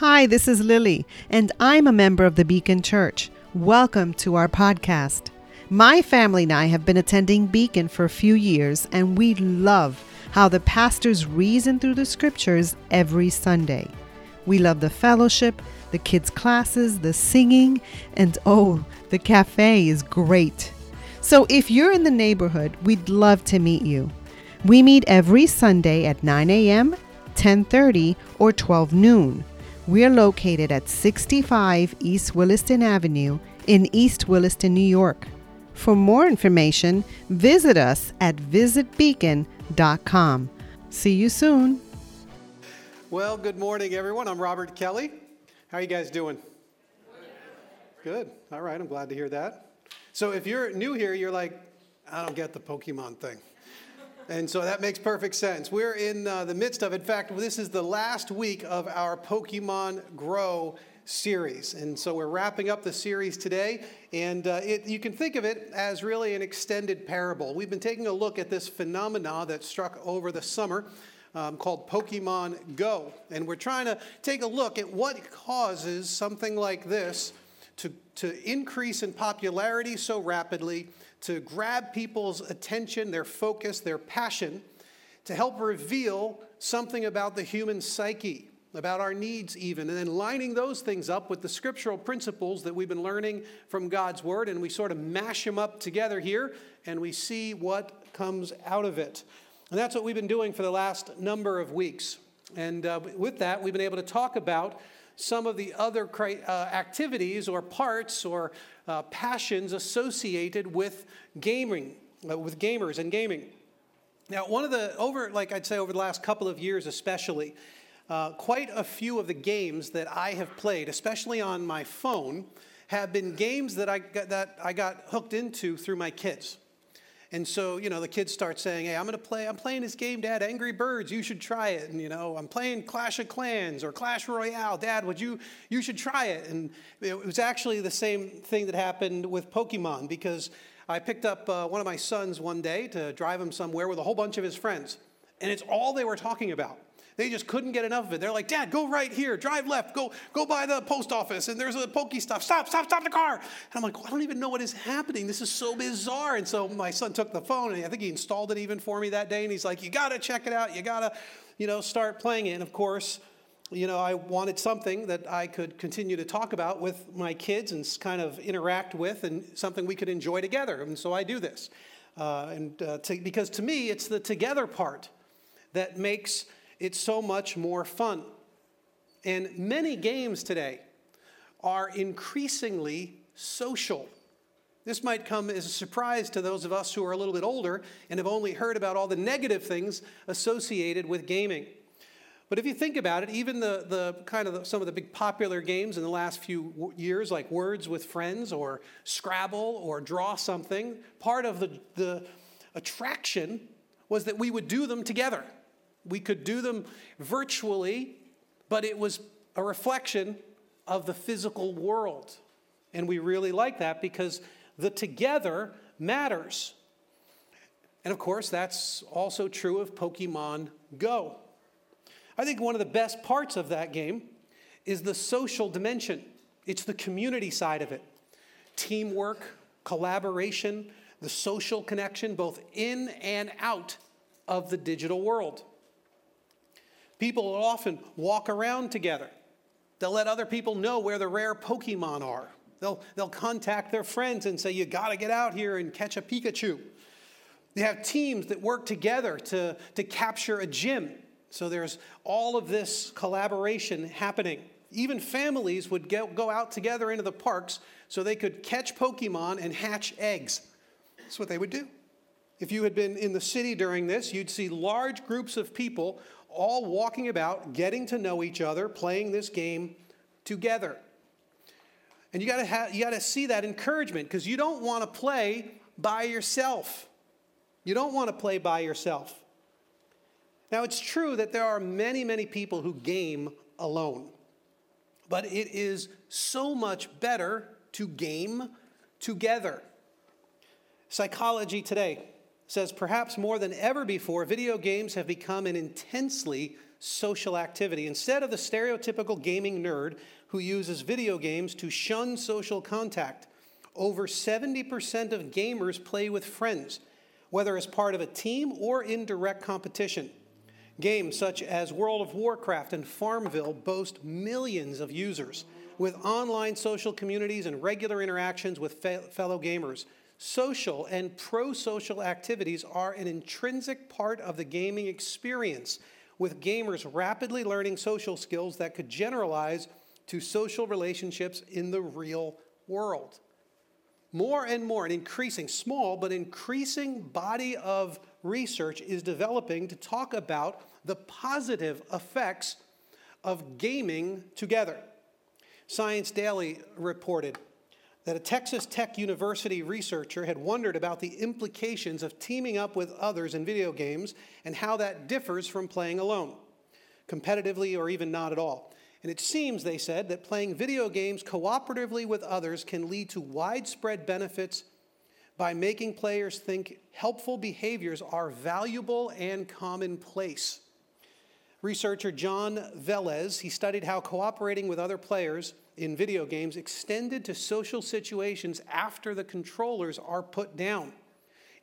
Hi, this is Lily, and I'm a member of the Beacon Church. Welcome to our podcast. My family and I have been attending Beacon for a few years, and we love how the pastors reason through the scriptures every Sunday. We love the fellowship, the kids' classes, the singing, and oh, the cafe is great. So if you're in the neighborhood, we'd love to meet you. We meet every Sunday at 9 a.m., 10:30, or 12 noon. We're located at 65 East Williston Avenue in East Williston, New York. For more information, visit us at visitbeacon.com. See you soon. Well, good morning, everyone. I'm Robert Kelly. How are you guys doing? Good. All right, I'm glad to hear that. So, if you're new here, you're like, I don't get the Pokemon thing. And so that makes perfect sense. We're in uh, the midst of, in fact, this is the last week of our Pokemon Grow series. And so we're wrapping up the series today, and uh, it, you can think of it as really an extended parable. We've been taking a look at this phenomena that struck over the summer. Um, called Pokemon Go. And we're trying to take a look at what causes something like this to, to increase in popularity so rapidly to grab people's attention, their focus, their passion, to help reveal something about the human psyche, about our needs, even, and then lining those things up with the scriptural principles that we've been learning from God's Word, and we sort of mash them up together here, and we see what comes out of it. And that's what we've been doing for the last number of weeks. And uh, with that, we've been able to talk about some of the other uh, activities or parts or uh, passions associated with gaming, uh, with gamers and gaming. Now, one of the, over, like I'd say over the last couple of years especially, uh, quite a few of the games that I have played, especially on my phone, have been games that I got, that I got hooked into through my kids. And so, you know, the kids start saying, hey, I'm going to play, I'm playing this game, Dad, Angry Birds, you should try it. And, you know, I'm playing Clash of Clans or Clash Royale, Dad, would you, you should try it. And it was actually the same thing that happened with Pokemon because I picked up uh, one of my sons one day to drive him somewhere with a whole bunch of his friends. And it's all they were talking about. They just couldn't get enough of it. They're like, Dad, go right here, drive left, go, go by the post office, and there's a PokeStop. Stop, stop, stop the car. And I'm like, well, I don't even know what is happening. This is so bizarre. And so my son took the phone, and I think he installed it even for me that day. And he's like, you gotta check it out. You gotta, you know, start playing it. And of course, you know, I wanted something that I could continue to talk about with my kids and kind of interact with, and something we could enjoy together. And so I do this. Uh, and uh, to, because to me, it's the together part that makes it's so much more fun. And many games today are increasingly social. This might come as a surprise to those of us who are a little bit older and have only heard about all the negative things associated with gaming. But if you think about it, even the, the kind of the, some of the big popular games in the last few years, like Words with Friends or Scrabble or Draw Something, part of the, the attraction was that we would do them together. We could do them virtually, but it was a reflection of the physical world. And we really like that because the together matters. And of course, that's also true of Pokemon Go. I think one of the best parts of that game is the social dimension, it's the community side of it. Teamwork, collaboration, the social connection, both in and out of the digital world. People will often walk around together. They'll let other people know where the rare Pokemon are. They'll, they'll contact their friends and say, You got to get out here and catch a Pikachu. They have teams that work together to, to capture a gym. So there's all of this collaboration happening. Even families would get, go out together into the parks so they could catch Pokemon and hatch eggs. That's what they would do. If you had been in the city during this, you'd see large groups of people all walking about, getting to know each other, playing this game together. And you gotta, you gotta see that encouragement because you don't wanna play by yourself. You don't wanna play by yourself. Now, it's true that there are many, many people who game alone, but it is so much better to game together. Psychology Today says perhaps more than ever before, video games have become an intensely social activity. Instead of the stereotypical gaming nerd who uses video games to shun social contact, over 70% of gamers play with friends, whether as part of a team or in direct competition. Games such as World of Warcraft and Farmville boast millions of users with online social communities and regular interactions with fe- fellow gamers. Social and pro social activities are an intrinsic part of the gaming experience, with gamers rapidly learning social skills that could generalize to social relationships in the real world. More and more, an increasing, small but increasing body of research is developing to talk about the positive effects of gaming together. Science Daily reported that a Texas Tech University researcher had wondered about the implications of teaming up with others in video games and how that differs from playing alone, competitively or even not at all. And it seems, they said, that playing video games cooperatively with others can lead to widespread benefits by making players think helpful behaviors are valuable and commonplace. Researcher John Velez, he studied how cooperating with other players in video games extended to social situations after the controllers are put down.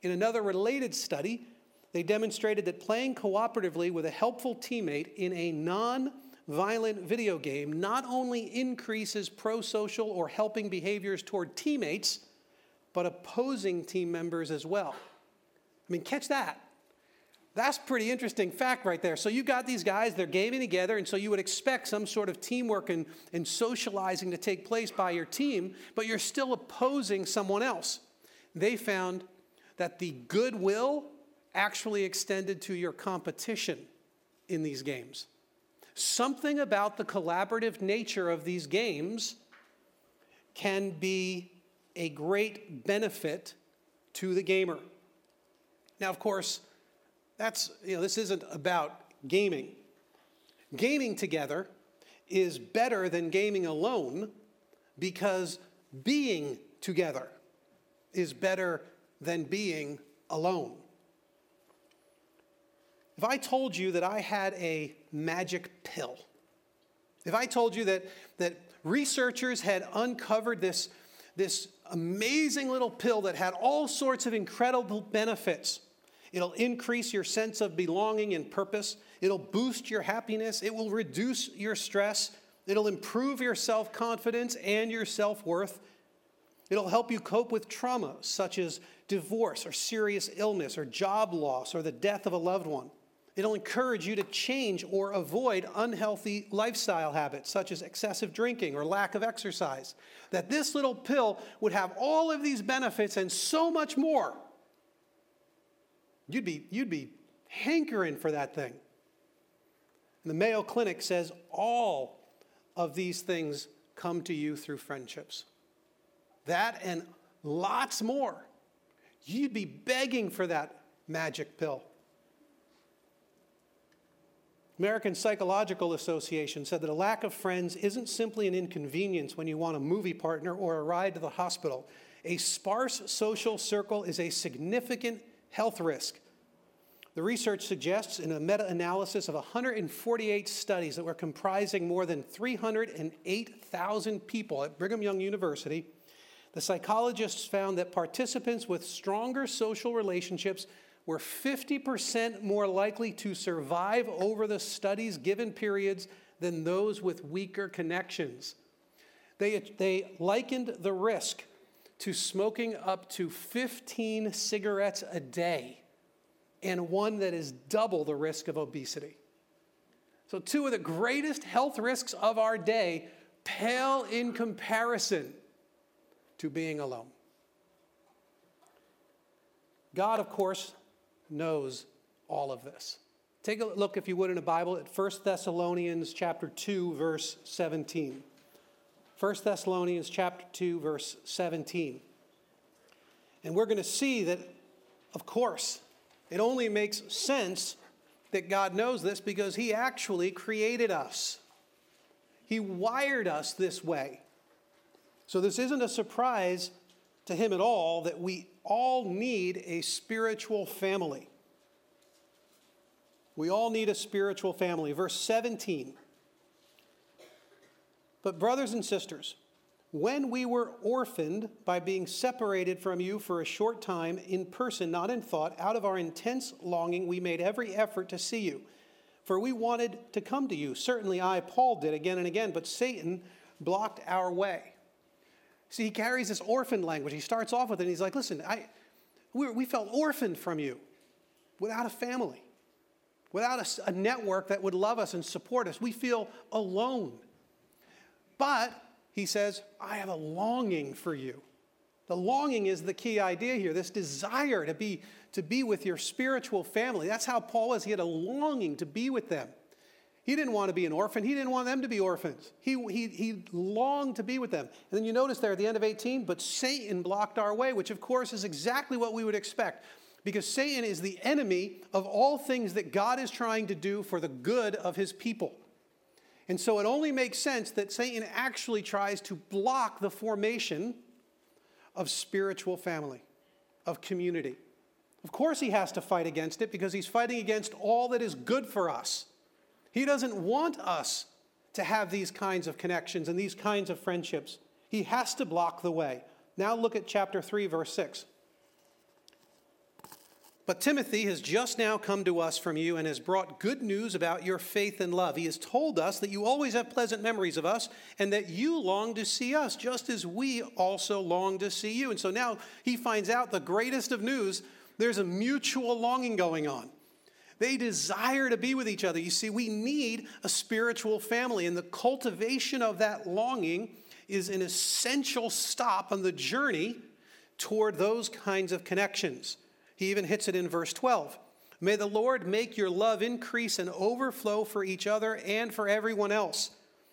In another related study, they demonstrated that playing cooperatively with a helpful teammate in a non violent video game not only increases pro social or helping behaviors toward teammates, but opposing team members as well. I mean, catch that. That's pretty interesting fact right there. So you got these guys, they're gaming together, and so you would expect some sort of teamwork and, and socializing to take place by your team, but you're still opposing someone else. They found that the goodwill actually extended to your competition in these games. Something about the collaborative nature of these games can be a great benefit to the gamer. Now, of course, that's, you know, this isn't about gaming. Gaming together is better than gaming alone because being together is better than being alone. If I told you that I had a magic pill, if I told you that, that researchers had uncovered this, this amazing little pill that had all sorts of incredible benefits, It'll increase your sense of belonging and purpose. It'll boost your happiness. It will reduce your stress. It'll improve your self confidence and your self worth. It'll help you cope with trauma such as divorce or serious illness or job loss or the death of a loved one. It'll encourage you to change or avoid unhealthy lifestyle habits such as excessive drinking or lack of exercise. That this little pill would have all of these benefits and so much more You'd be, you'd be hankering for that thing. And the Mayo Clinic says all of these things come to you through friendships. That and lots more. You'd be begging for that magic pill. American Psychological Association said that a lack of friends isn't simply an inconvenience when you want a movie partner or a ride to the hospital. A sparse social circle is a significant health risk. The research suggests in a meta analysis of 148 studies that were comprising more than 308,000 people at Brigham Young University, the psychologists found that participants with stronger social relationships were 50% more likely to survive over the study's given periods than those with weaker connections. They, they likened the risk to smoking up to 15 cigarettes a day and one that is double the risk of obesity. So, two of the greatest health risks of our day pale in comparison to being alone. God, of course, knows all of this. Take a look, if you would, in a Bible at 1 Thessalonians chapter 2, verse 17. 1 Thessalonians chapter 2, verse 17. And we're going to see that, of course, it only makes sense that God knows this because He actually created us. He wired us this way. So, this isn't a surprise to Him at all that we all need a spiritual family. We all need a spiritual family. Verse 17. But, brothers and sisters, when we were orphaned by being separated from you for a short time in person, not in thought, out of our intense longing, we made every effort to see you. For we wanted to come to you. Certainly I, Paul, did again and again, but Satan blocked our way. See, he carries this orphan language. He starts off with it, and he's like, listen, I, we, we felt orphaned from you without a family, without a, a network that would love us and support us. We feel alone. But, he says, I have a longing for you. The longing is the key idea here, this desire to be, to be with your spiritual family. That's how Paul was. He had a longing to be with them. He didn't want to be an orphan. He didn't want them to be orphans. He, he, he longed to be with them. And then you notice there at the end of 18, but Satan blocked our way, which of course is exactly what we would expect. Because Satan is the enemy of all things that God is trying to do for the good of his people. And so it only makes sense that Satan actually tries to block the formation of spiritual family, of community. Of course, he has to fight against it because he's fighting against all that is good for us. He doesn't want us to have these kinds of connections and these kinds of friendships. He has to block the way. Now look at chapter 3, verse 6. But Timothy has just now come to us from you and has brought good news about your faith and love. He has told us that you always have pleasant memories of us and that you long to see us, just as we also long to see you. And so now he finds out the greatest of news there's a mutual longing going on. They desire to be with each other. You see, we need a spiritual family, and the cultivation of that longing is an essential stop on the journey toward those kinds of connections. He even hits it in verse 12. May the Lord make your love increase and overflow for each other and for everyone else,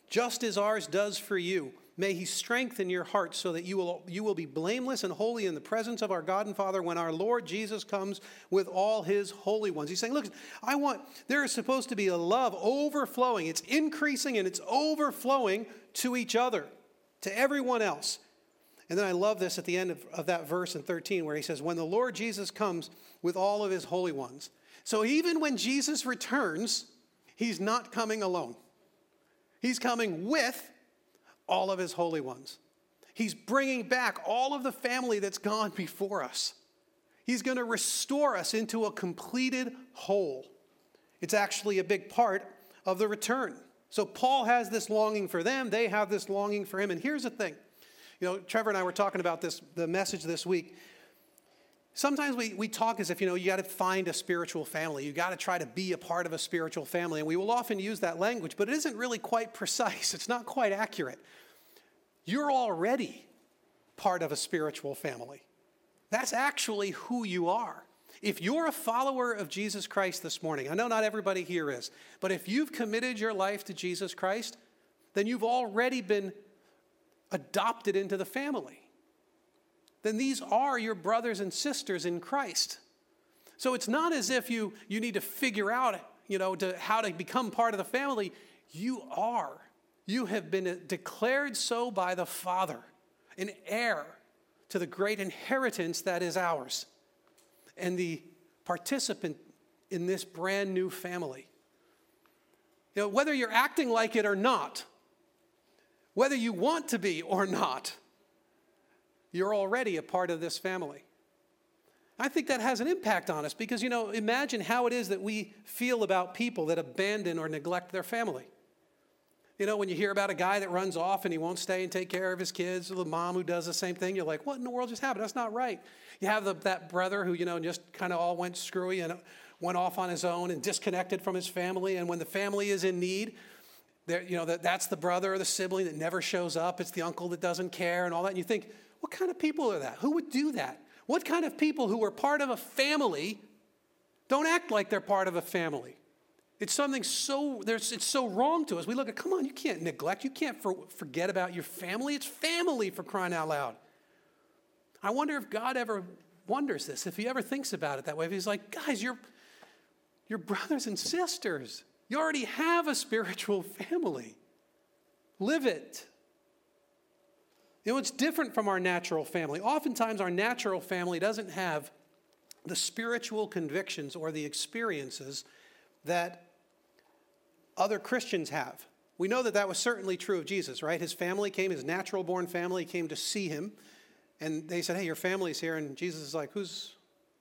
just as ours does for you. May he strengthen your heart so that you will, you will be blameless and holy in the presence of our God and Father when our Lord Jesus comes with all his holy ones. He's saying, Look, I want, there is supposed to be a love overflowing. It's increasing and it's overflowing to each other, to everyone else. And then I love this at the end of, of that verse in 13 where he says, When the Lord Jesus comes with all of his holy ones. So even when Jesus returns, he's not coming alone, he's coming with all of his holy ones. He's bringing back all of the family that's gone before us. He's going to restore us into a completed whole. It's actually a big part of the return. So Paul has this longing for them, they have this longing for him. And here's the thing. You know, Trevor and I were talking about this, the message this week. Sometimes we, we talk as if, you know, you got to find a spiritual family. You got to try to be a part of a spiritual family. And we will often use that language, but it isn't really quite precise. It's not quite accurate. You're already part of a spiritual family. That's actually who you are. If you're a follower of Jesus Christ this morning, I know not everybody here is, but if you've committed your life to Jesus Christ, then you've already been adopted into the family. Then these are your brothers and sisters in Christ. So it's not as if you, you need to figure out, you know, to, how to become part of the family. You are. You have been declared so by the Father, an heir to the great inheritance that is ours, and the participant in this brand new family. You know, whether you're acting like it or not, whether you want to be or not, you're already a part of this family. I think that has an impact on us because, you know, imagine how it is that we feel about people that abandon or neglect their family. You know, when you hear about a guy that runs off and he won't stay and take care of his kids, or the mom who does the same thing, you're like, what in the world just happened? That's not right. You have the, that brother who, you know, just kind of all went screwy and went off on his own and disconnected from his family. And when the family is in need, you know, that, that's the brother or the sibling that never shows up. It's the uncle that doesn't care and all that. And you think, what kind of people are that? Who would do that? What kind of people who are part of a family don't act like they're part of a family? It's something so, it's so wrong to us. We look at, come on, you can't neglect, you can't for, forget about your family. It's family for crying out loud. I wonder if God ever wonders this, if he ever thinks about it that way. If he's like, guys, you're, you're brothers and sisters. You already have a spiritual family. Live it. You know, it's different from our natural family. Oftentimes, our natural family doesn't have the spiritual convictions or the experiences that other Christians have. We know that that was certainly true of Jesus, right? His family came, his natural born family came to see him, and they said, Hey, your family's here. And Jesus is like, Who's,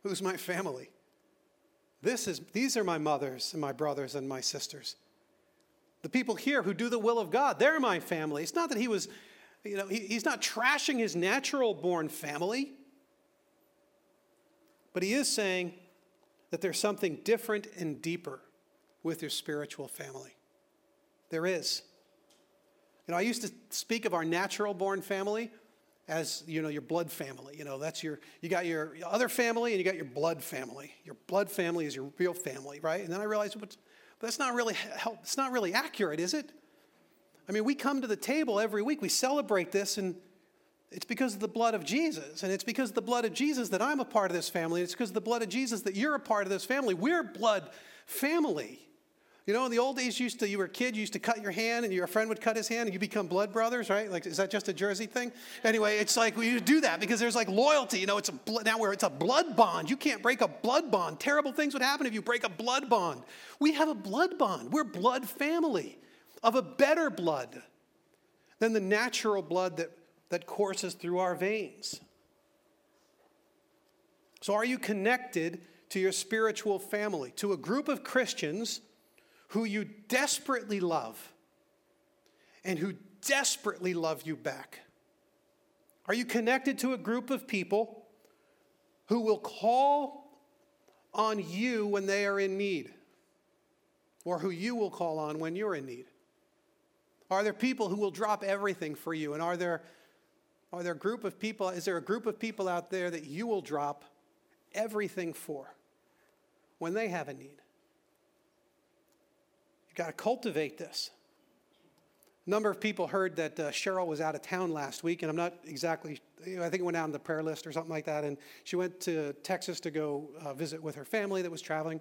who's my family? This is, these are my mothers and my brothers and my sisters. The people here who do the will of God, they're my family. It's not that he was, you know, he, he's not trashing his natural born family, but he is saying that there's something different and deeper with your spiritual family. There is. You know, I used to speak of our natural born family as you know your blood family you know that's your you got your other family and you got your blood family. Your blood family is your real family right? And then i realized but, that's not really help it's not really accurate is it? I mean we come to the table every week we celebrate this and it's because of the blood of jesus and it's because of the blood of jesus that i'm a part of this family it's because of the blood of jesus that you're a part of this family. We're blood family you know, in the old days, used to you were a kid, you used to cut your hand, and your friend would cut his hand, and you become blood brothers, right? Like, is that just a Jersey thing? Anyway, it's like we do that because there's like loyalty. You know, it's a now where it's a blood bond. You can't break a blood bond. Terrible things would happen if you break a blood bond. We have a blood bond. We're blood family of a better blood than the natural blood that, that courses through our veins. So, are you connected to your spiritual family, to a group of Christians? Who you desperately love and who desperately love you back? Are you connected to a group of people who will call on you when they are in need? Or who you will call on when you're in need? Are there people who will drop everything for you? And are there, are there a group of people, is there a group of people out there that you will drop everything for when they have a need? You've got to cultivate this. A number of people heard that uh, Cheryl was out of town last week, and I'm not exactly, you know, I think it went out on the prayer list or something like that. And she went to Texas to go uh, visit with her family that was traveling.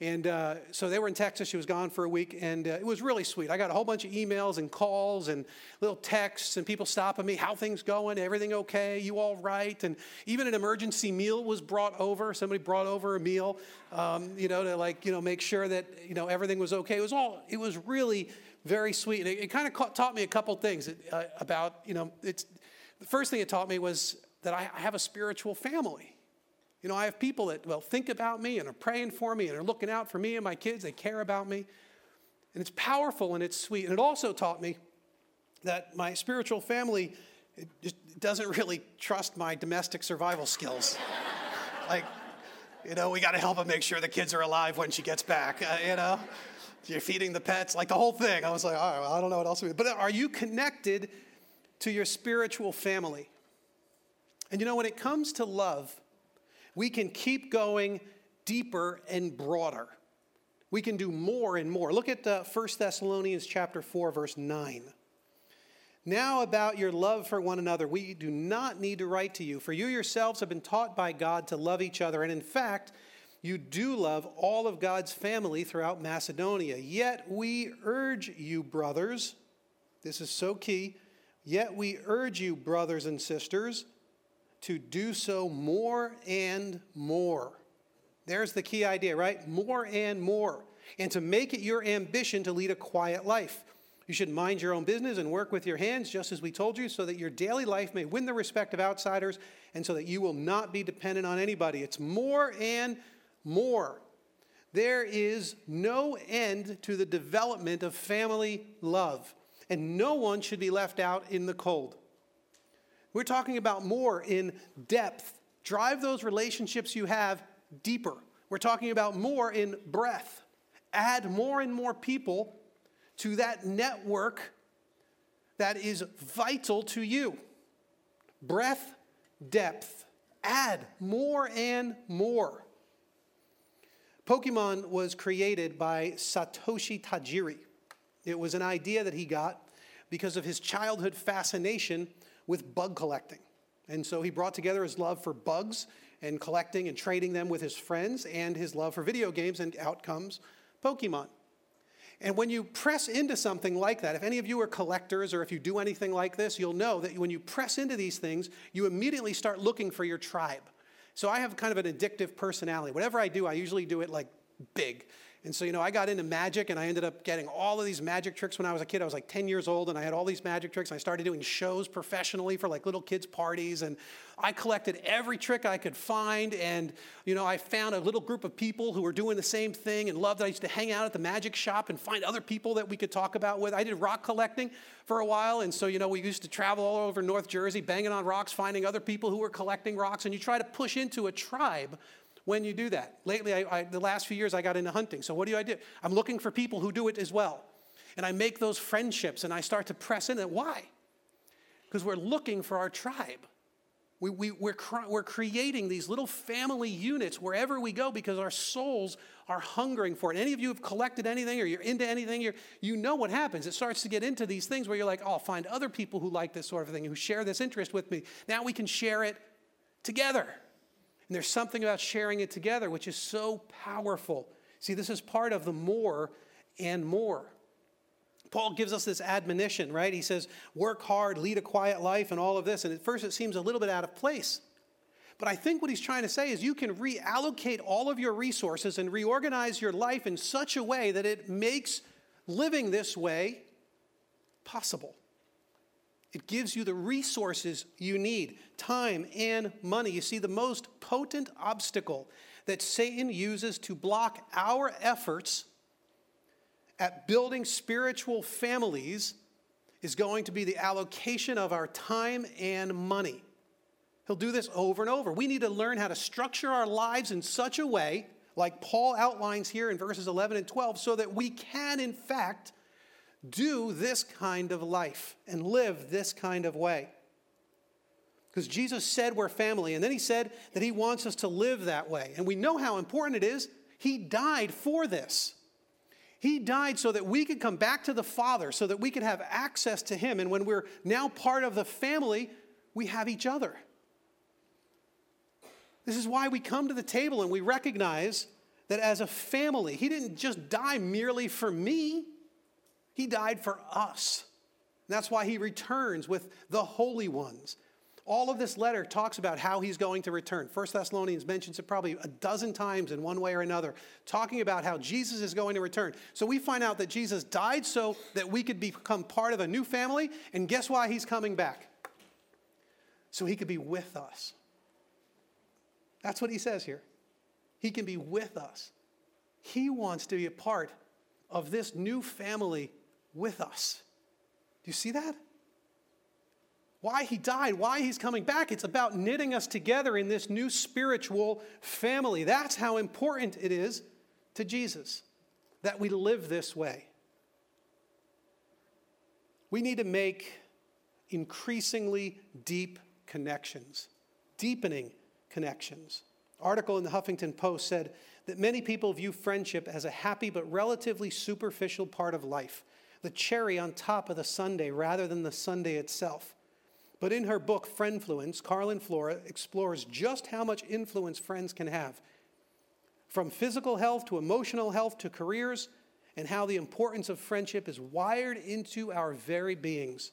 And uh, so they were in Texas. She was gone for a week, and uh, it was really sweet. I got a whole bunch of emails and calls and little texts, and people stopping me. How things going? Everything okay? You all right? And even an emergency meal was brought over. Somebody brought over a meal, um, you know, to like you know make sure that you know everything was okay. It was all. It was really very sweet, and it, it kind of taught me a couple things uh, about you know. It's the first thing it taught me was that I, I have a spiritual family. You know, I have people that, well, think about me and are praying for me and are looking out for me and my kids. They care about me. And it's powerful and it's sweet. And it also taught me that my spiritual family doesn't really trust my domestic survival skills. like, you know, we got to help them make sure the kids are alive when she gets back, uh, you know? You're feeding the pets, like the whole thing. I was like, all right, well, I don't know what else we do. But are you connected to your spiritual family? And you know, when it comes to love, we can keep going deeper and broader. We can do more and more. Look at uh, 1 Thessalonians chapter 4 verse 9. Now about your love for one another, we do not need to write to you, for you yourselves have been taught by God to love each other, and in fact, you do love all of God's family throughout Macedonia. Yet we urge you, brothers, this is so key, yet we urge you, brothers and sisters, to do so more and more. There's the key idea, right? More and more. And to make it your ambition to lead a quiet life. You should mind your own business and work with your hands, just as we told you, so that your daily life may win the respect of outsiders and so that you will not be dependent on anybody. It's more and more. There is no end to the development of family love, and no one should be left out in the cold. We're talking about more in depth. Drive those relationships you have deeper. We're talking about more in breadth. Add more and more people to that network that is vital to you. Breadth, depth. Add more and more. Pokemon was created by Satoshi Tajiri. It was an idea that he got because of his childhood fascination with bug collecting. And so he brought together his love for bugs and collecting and trading them with his friends and his love for video games, and out comes Pokemon. And when you press into something like that, if any of you are collectors or if you do anything like this, you'll know that when you press into these things, you immediately start looking for your tribe. So I have kind of an addictive personality. Whatever I do, I usually do it like big. And so, you know, I got into magic and I ended up getting all of these magic tricks when I was a kid. I was like 10 years old and I had all these magic tricks. And I started doing shows professionally for like little kids' parties. And I collected every trick I could find. And, you know, I found a little group of people who were doing the same thing and loved it. I used to hang out at the magic shop and find other people that we could talk about with. I did rock collecting for a while. And so, you know, we used to travel all over North Jersey, banging on rocks, finding other people who were collecting rocks. And you try to push into a tribe when you do that. Lately, I, I, the last few years, I got into hunting. So what do I do? I'm looking for people who do it as well. And I make those friendships and I start to press in. And why? Because we're looking for our tribe. We, we, we're, we're creating these little family units wherever we go because our souls are hungering for it. Any of you have collected anything or you're into anything, you're, you know what happens. It starts to get into these things where you're like, oh, I'll find other people who like this sort of thing, who share this interest with me. Now we can share it together. And there's something about sharing it together which is so powerful. See, this is part of the more and more. Paul gives us this admonition, right? He says, work hard, lead a quiet life, and all of this. And at first it seems a little bit out of place. But I think what he's trying to say is you can reallocate all of your resources and reorganize your life in such a way that it makes living this way possible. It gives you the resources you need time and money. You see, the most potent obstacle that Satan uses to block our efforts at building spiritual families is going to be the allocation of our time and money. He'll do this over and over. We need to learn how to structure our lives in such a way, like Paul outlines here in verses 11 and 12, so that we can, in fact, do this kind of life and live this kind of way. Because Jesus said we're family, and then he said that he wants us to live that way. And we know how important it is. He died for this. He died so that we could come back to the Father, so that we could have access to Him. And when we're now part of the family, we have each other. This is why we come to the table and we recognize that as a family, He didn't just die merely for me, he died for us. That's why he returns with the holy ones. All of this letter talks about how he's going to return. First Thessalonians mentions it probably a dozen times in one way or another, talking about how Jesus is going to return. So we find out that Jesus died so that we could become part of a new family, and guess why he's coming back? So he could be with us. That's what he says here. He can be with us. He wants to be a part of this new family with us. Do you see that? Why he died, why he's coming back. It's about knitting us together in this new spiritual family. That's how important it is to Jesus that we live this way. We need to make increasingly deep connections, deepening connections. Article in the Huffington Post said that many people view friendship as a happy but relatively superficial part of life the cherry on top of the sundae rather than the sundae itself. But in her book, Friendfluence, Carlin Flora explores just how much influence friends can have, from physical health to emotional health to careers, and how the importance of friendship is wired into our very beings.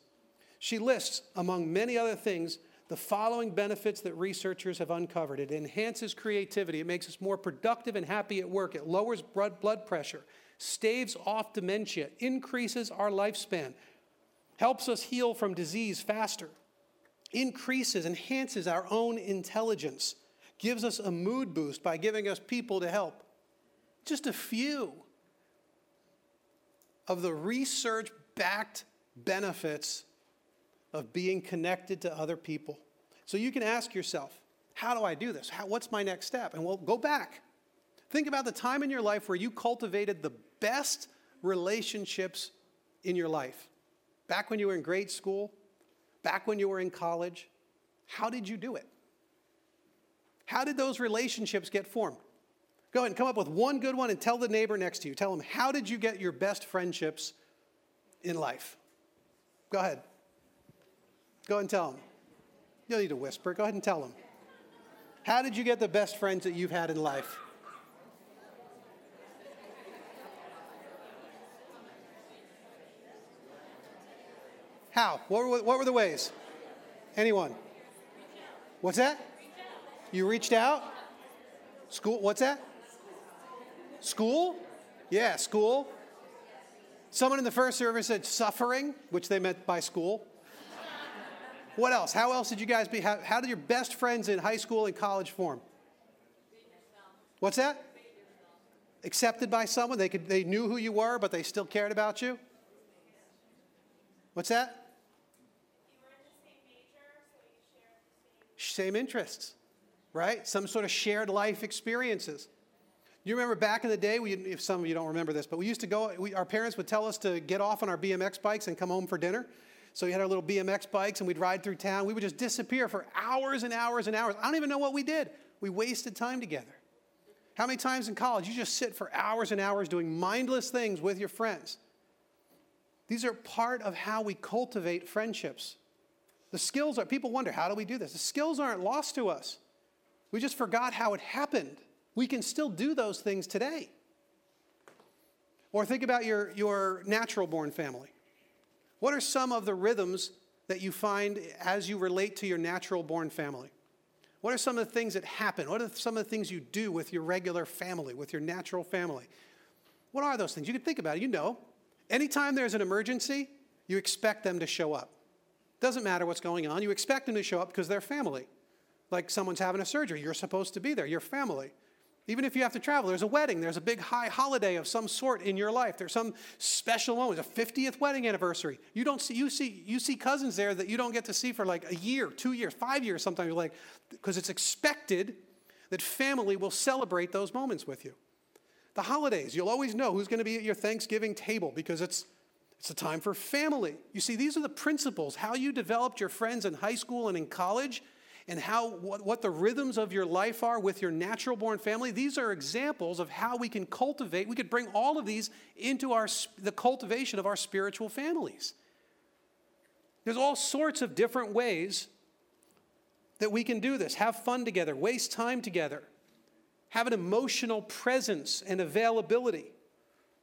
She lists, among many other things, the following benefits that researchers have uncovered it enhances creativity, it makes us more productive and happy at work, it lowers blood pressure, staves off dementia, increases our lifespan, helps us heal from disease faster, increases, enhances our own intelligence, gives us a mood boost by giving us people to help. Just a few of the research backed benefits of being connected to other people. So you can ask yourself, how do I do this? How, what's my next step? And we'll go back. Think about the time in your life where you cultivated the best relationships in your life. Back when you were in grade school, back when you were in college, how did you do it? How did those relationships get formed? Go ahead and come up with one good one and tell the neighbor next to you. Tell them, how did you get your best friendships in life? Go ahead. Go ahead and tell them. You don't need to whisper. Go ahead and tell them. How did you get the best friends that you've had in life? How? What were, what were the ways? Anyone? What's that? You reached out? School? What's that? School? Yeah, school. Someone in the first service said suffering, which they meant by school. What else? How else did you guys be? How, how did your best friends in high school and college form? What's that? Accepted by someone. They could. They knew who you were, but they still cared about you. What's that? Same interests, right? Some sort of shared life experiences. You remember back in the day, we, if some of you don't remember this, but we used to go, we, our parents would tell us to get off on our BMX bikes and come home for dinner. So we had our little BMX bikes and we'd ride through town. We would just disappear for hours and hours and hours. I don't even know what we did. We wasted time together. How many times in college you just sit for hours and hours doing mindless things with your friends? These are part of how we cultivate friendships. The skills are, people wonder, how do we do this? The skills aren't lost to us. We just forgot how it happened. We can still do those things today. Or think about your, your natural born family. What are some of the rhythms that you find as you relate to your natural born family? What are some of the things that happen? What are some of the things you do with your regular family, with your natural family? What are those things? You can think about it. You know, anytime there's an emergency, you expect them to show up. Doesn't matter what's going on, you expect them to show up because they're family. Like someone's having a surgery, you're supposed to be there, you're family. Even if you have to travel, there's a wedding, there's a big high holiday of some sort in your life. There's some special moment, a 50th wedding anniversary. You don't see you see you see cousins there that you don't get to see for like a year, 2 years, 5 years sometimes you're like because it's expected that family will celebrate those moments with you. The holidays, you'll always know who's going to be at your Thanksgiving table because it's it's a time for family. You see, these are the principles how you developed your friends in high school and in college and how what, what the rhythms of your life are with your natural born family. These are examples of how we can cultivate we could bring all of these into our the cultivation of our spiritual families. There's all sorts of different ways that we can do this. Have fun together waste time together have an emotional presence and availability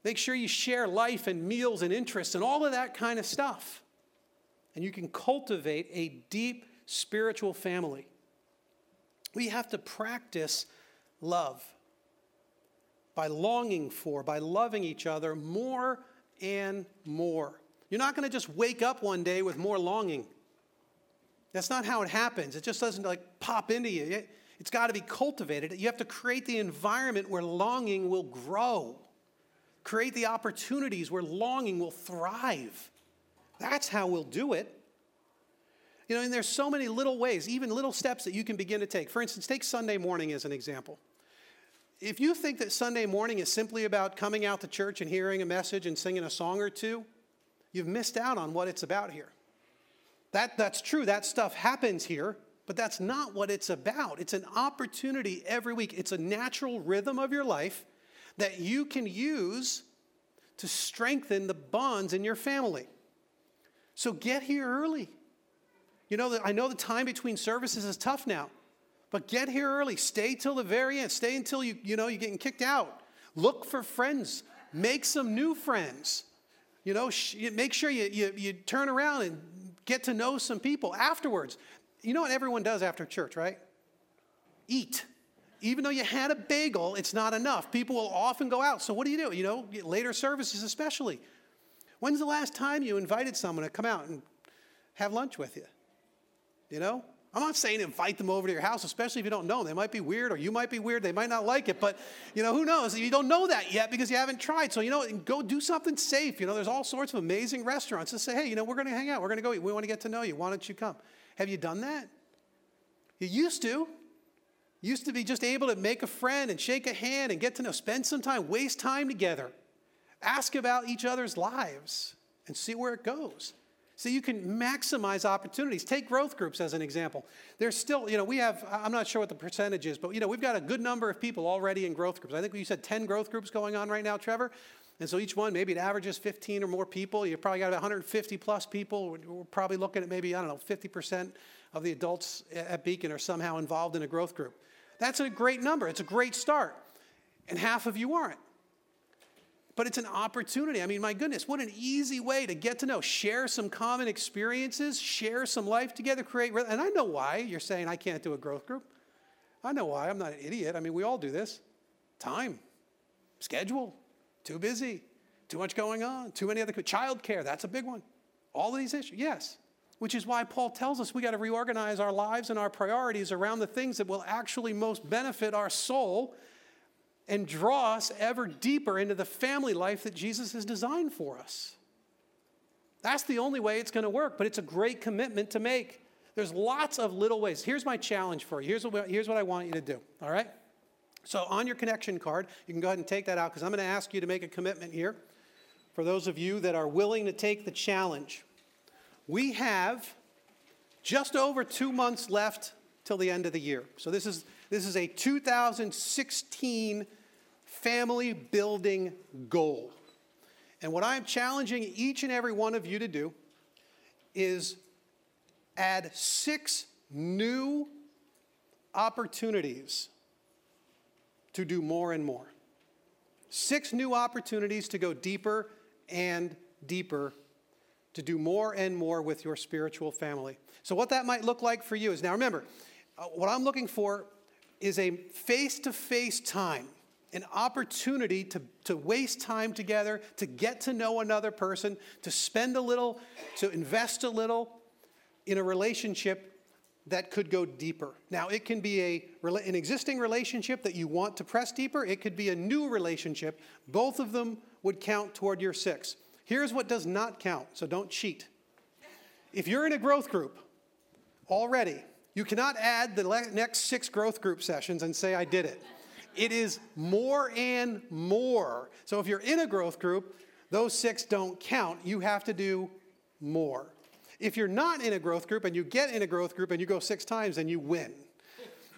make sure you share life and meals and interests and all of that kind of stuff and you can cultivate a deep spiritual family. We have to practice love by longing for, by loving each other more and more. You're not going to just wake up one day with more longing. That's not how it happens. It just doesn't like pop into you. It's got to be cultivated. You have to create the environment where longing will grow. Create the opportunities where longing will thrive. That's how we'll do it. You know, and there's so many little ways, even little steps that you can begin to take. For instance, take Sunday morning as an example. If you think that Sunday morning is simply about coming out to church and hearing a message and singing a song or two, you've missed out on what it's about here. That, that's true, that stuff happens here, but that's not what it's about. It's an opportunity every week, it's a natural rhythm of your life that you can use to strengthen the bonds in your family. So get here early. You know, I know the time between services is tough now, but get here early. Stay till the very end. Stay until you, you know, you're getting kicked out. Look for friends. Make some new friends. You know, sh- make sure you, you, you turn around and get to know some people afterwards. You know what everyone does after church, right? Eat. Even though you had a bagel, it's not enough. People will often go out. So what do you do? You know, later services especially. When's the last time you invited someone to come out and have lunch with you? You know? I'm not saying invite them over to your house, especially if you don't know them. They might be weird, or you might be weird. They might not like it, but you know who knows? You don't know that yet because you haven't tried. So you know, go do something safe. You know, there's all sorts of amazing restaurants. Just say, hey, you know, we're going to hang out. We're going to go eat. We want to get to know you. Why don't you come? Have you done that? You used to. Used to be just able to make a friend and shake a hand and get to know, spend some time, waste time together, ask about each other's lives, and see where it goes. So you can maximize opportunities. Take growth groups as an example. There's still, you know, we have, I'm not sure what the percentage is, but, you know, we've got a good number of people already in growth groups. I think you said 10 growth groups going on right now, Trevor. And so each one, maybe it averages 15 or more people. You've probably got about 150 plus people. We're probably looking at maybe, I don't know, 50% of the adults at Beacon are somehow involved in a growth group. That's a great number. It's a great start. And half of you aren't but it's an opportunity. I mean, my goodness, what an easy way to get to know, share some common experiences, share some life together, create. And I know why you're saying I can't do a growth group. I know why. I'm not an idiot. I mean, we all do this. Time, schedule, Too busy. Too much going on. Too many other child care. That's a big one. All of these issues. Yes. Which is why Paul tells us we got to reorganize our lives and our priorities around the things that will actually most benefit our soul and draw us ever deeper into the family life that Jesus has designed for us. That's the only way it's going to work, but it's a great commitment to make. There's lots of little ways. Here's my challenge for you. Here's what, here's what I want you to do, all right? So, on your connection card, you can go ahead and take that out because I'm going to ask you to make a commitment here for those of you that are willing to take the challenge. We have just over two months left till the end of the year. So, this is, this is a 2016 family building goal. And what I'm challenging each and every one of you to do is add six new opportunities to do more and more. Six new opportunities to go deeper and deeper, to do more and more with your spiritual family. So, what that might look like for you is now remember, uh, what I'm looking for is a face to face time an opportunity to, to waste time together, to get to know another person, to spend a little, to invest a little in a relationship that could go deeper. Now, it can be a, an existing relationship that you want to press deeper, it could be a new relationship. Both of them would count toward your six. Here's what does not count, so don't cheat. If you're in a growth group already, you cannot add the next six growth group sessions and say, I did it. It is more and more. So if you're in a growth group, those six don't count. You have to do more. If you're not in a growth group and you get in a growth group and you go six times, then you win.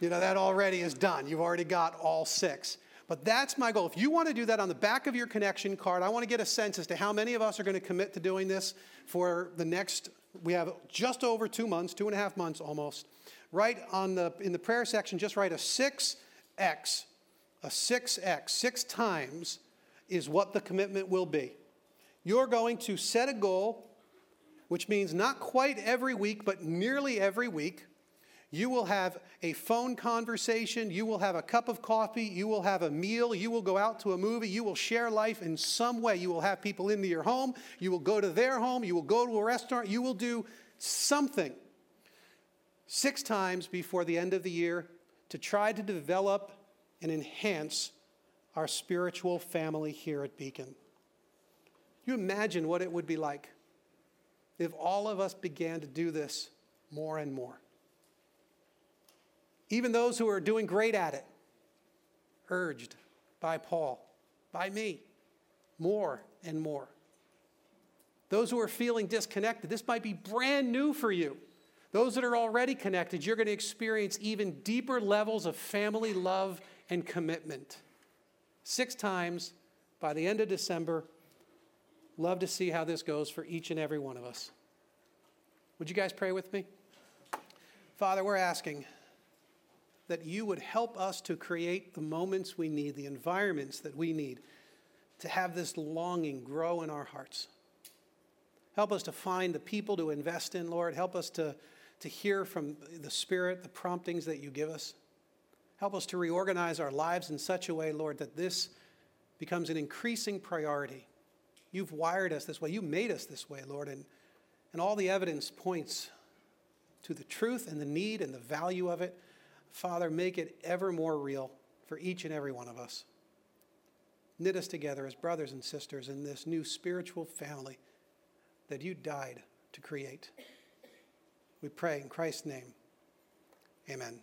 You know, that already is done. You've already got all six. But that's my goal. If you want to do that on the back of your connection card, I want to get a sense as to how many of us are going to commit to doing this for the next, we have just over two months, two and a half months almost. Right on the, in the prayer section, just write a 6X a 6x, six times, is what the commitment will be. You're going to set a goal, which means not quite every week, but nearly every week. You will have a phone conversation. You will have a cup of coffee. You will have a meal. You will go out to a movie. You will share life in some way. You will have people into your home. You will go to their home. You will go to a restaurant. You will do something six times before the end of the year to try to develop and enhance our spiritual family here at Beacon. You imagine what it would be like if all of us began to do this more and more. Even those who are doing great at it, urged by Paul, by me, more and more. Those who are feeling disconnected, this might be brand new for you. Those that are already connected, you're going to experience even deeper levels of family love and commitment. Six times by the end of December. Love to see how this goes for each and every one of us. Would you guys pray with me? Father, we're asking that you would help us to create the moments we need, the environments that we need to have this longing grow in our hearts. Help us to find the people to invest in, Lord. Help us to, to hear from the Spirit, the promptings that you give us. Help us to reorganize our lives in such a way, Lord, that this becomes an increasing priority. You've wired us this way. You made us this way, Lord, and, and all the evidence points to the truth and the need and the value of it. Father, make it ever more real for each and every one of us. Knit us together as brothers and sisters in this new spiritual family that you died to create. We pray in Christ's name. Amen.